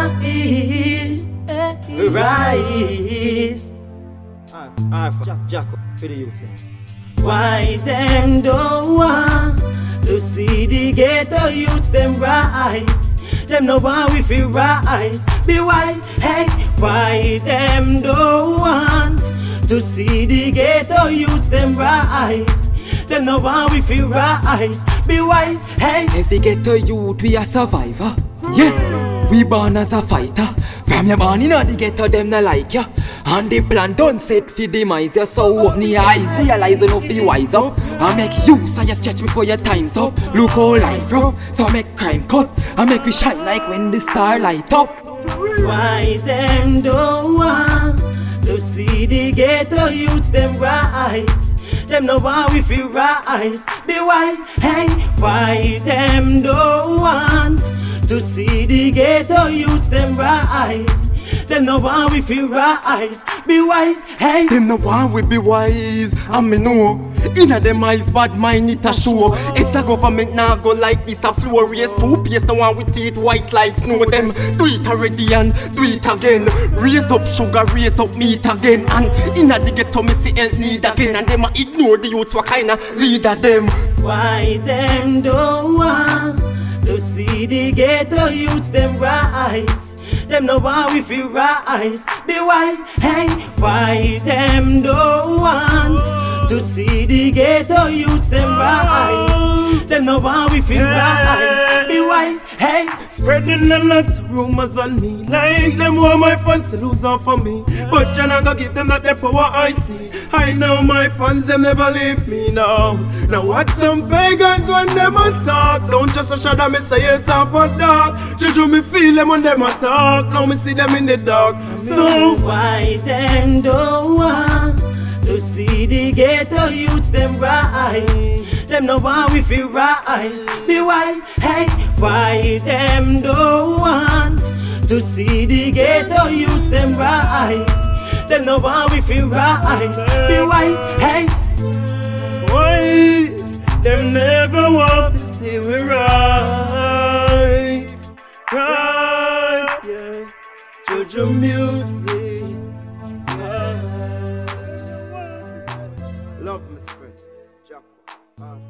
Rise, rise. Alright, Jack, Jack, the youth. eh. Why them don't want to see the ghetto youths them rise? Them no want we feel rise. Be wise, hey. Why them don't want to see the ghetto youths them rise? Them no want we feel rise. Be wise, hey. Every ghetto youth, we a survivor. Yeah, we born as a fighter. From your born inna the ghetto, them not like ya. And the plan done set for demise ya. So open your eyes, realize you wise up. I make use of your stretch before your time's up. Look how life rough, so make crime cut. I make we shine like when the star light up. Why them don't want to see the ghetto youths them rise? Them no want we feel rise. Be wise, hey. Why them don't want to see the ghetto youths them rise? Them no want we feel rise. Be wise, hey. Them no want we be wise, and me know. Inna them eyes, bad mind it a show. It's a government now go like this a flow. Raise two pace, the one with teeth white like snow. Them do it already and do it again. Raise up sugar, raise up meat again. And inna the ghetto me see help need again. And them a ignore the youths what kinda leader them. Why them don't want to see the ghetto youths them rise? Them no want we feel rise. Be wise, hey. Why them don't want to see the ghetto youths them rise? Them no want we feel rise. Be wise, hey. Spreading a lot of rumors on me. Like them want my fans to lose out for me. But you John I go give them that the power I see. I know my fans them never leave me now. Now watch some pagans when them a talk. Don't just a shadow me say yes I'm for dark. Juju me feel them when them a talk. Now me see them in the dark. So Why them don't want to see the ghetto youths them rise? Them no want we feel rise. Be wise, hey. Why them don't want to see the ghetto youths them rise? Them no want we feel rise. Be wise, hey. Why them never want to see we rise, rise, yeah. Juju music. off.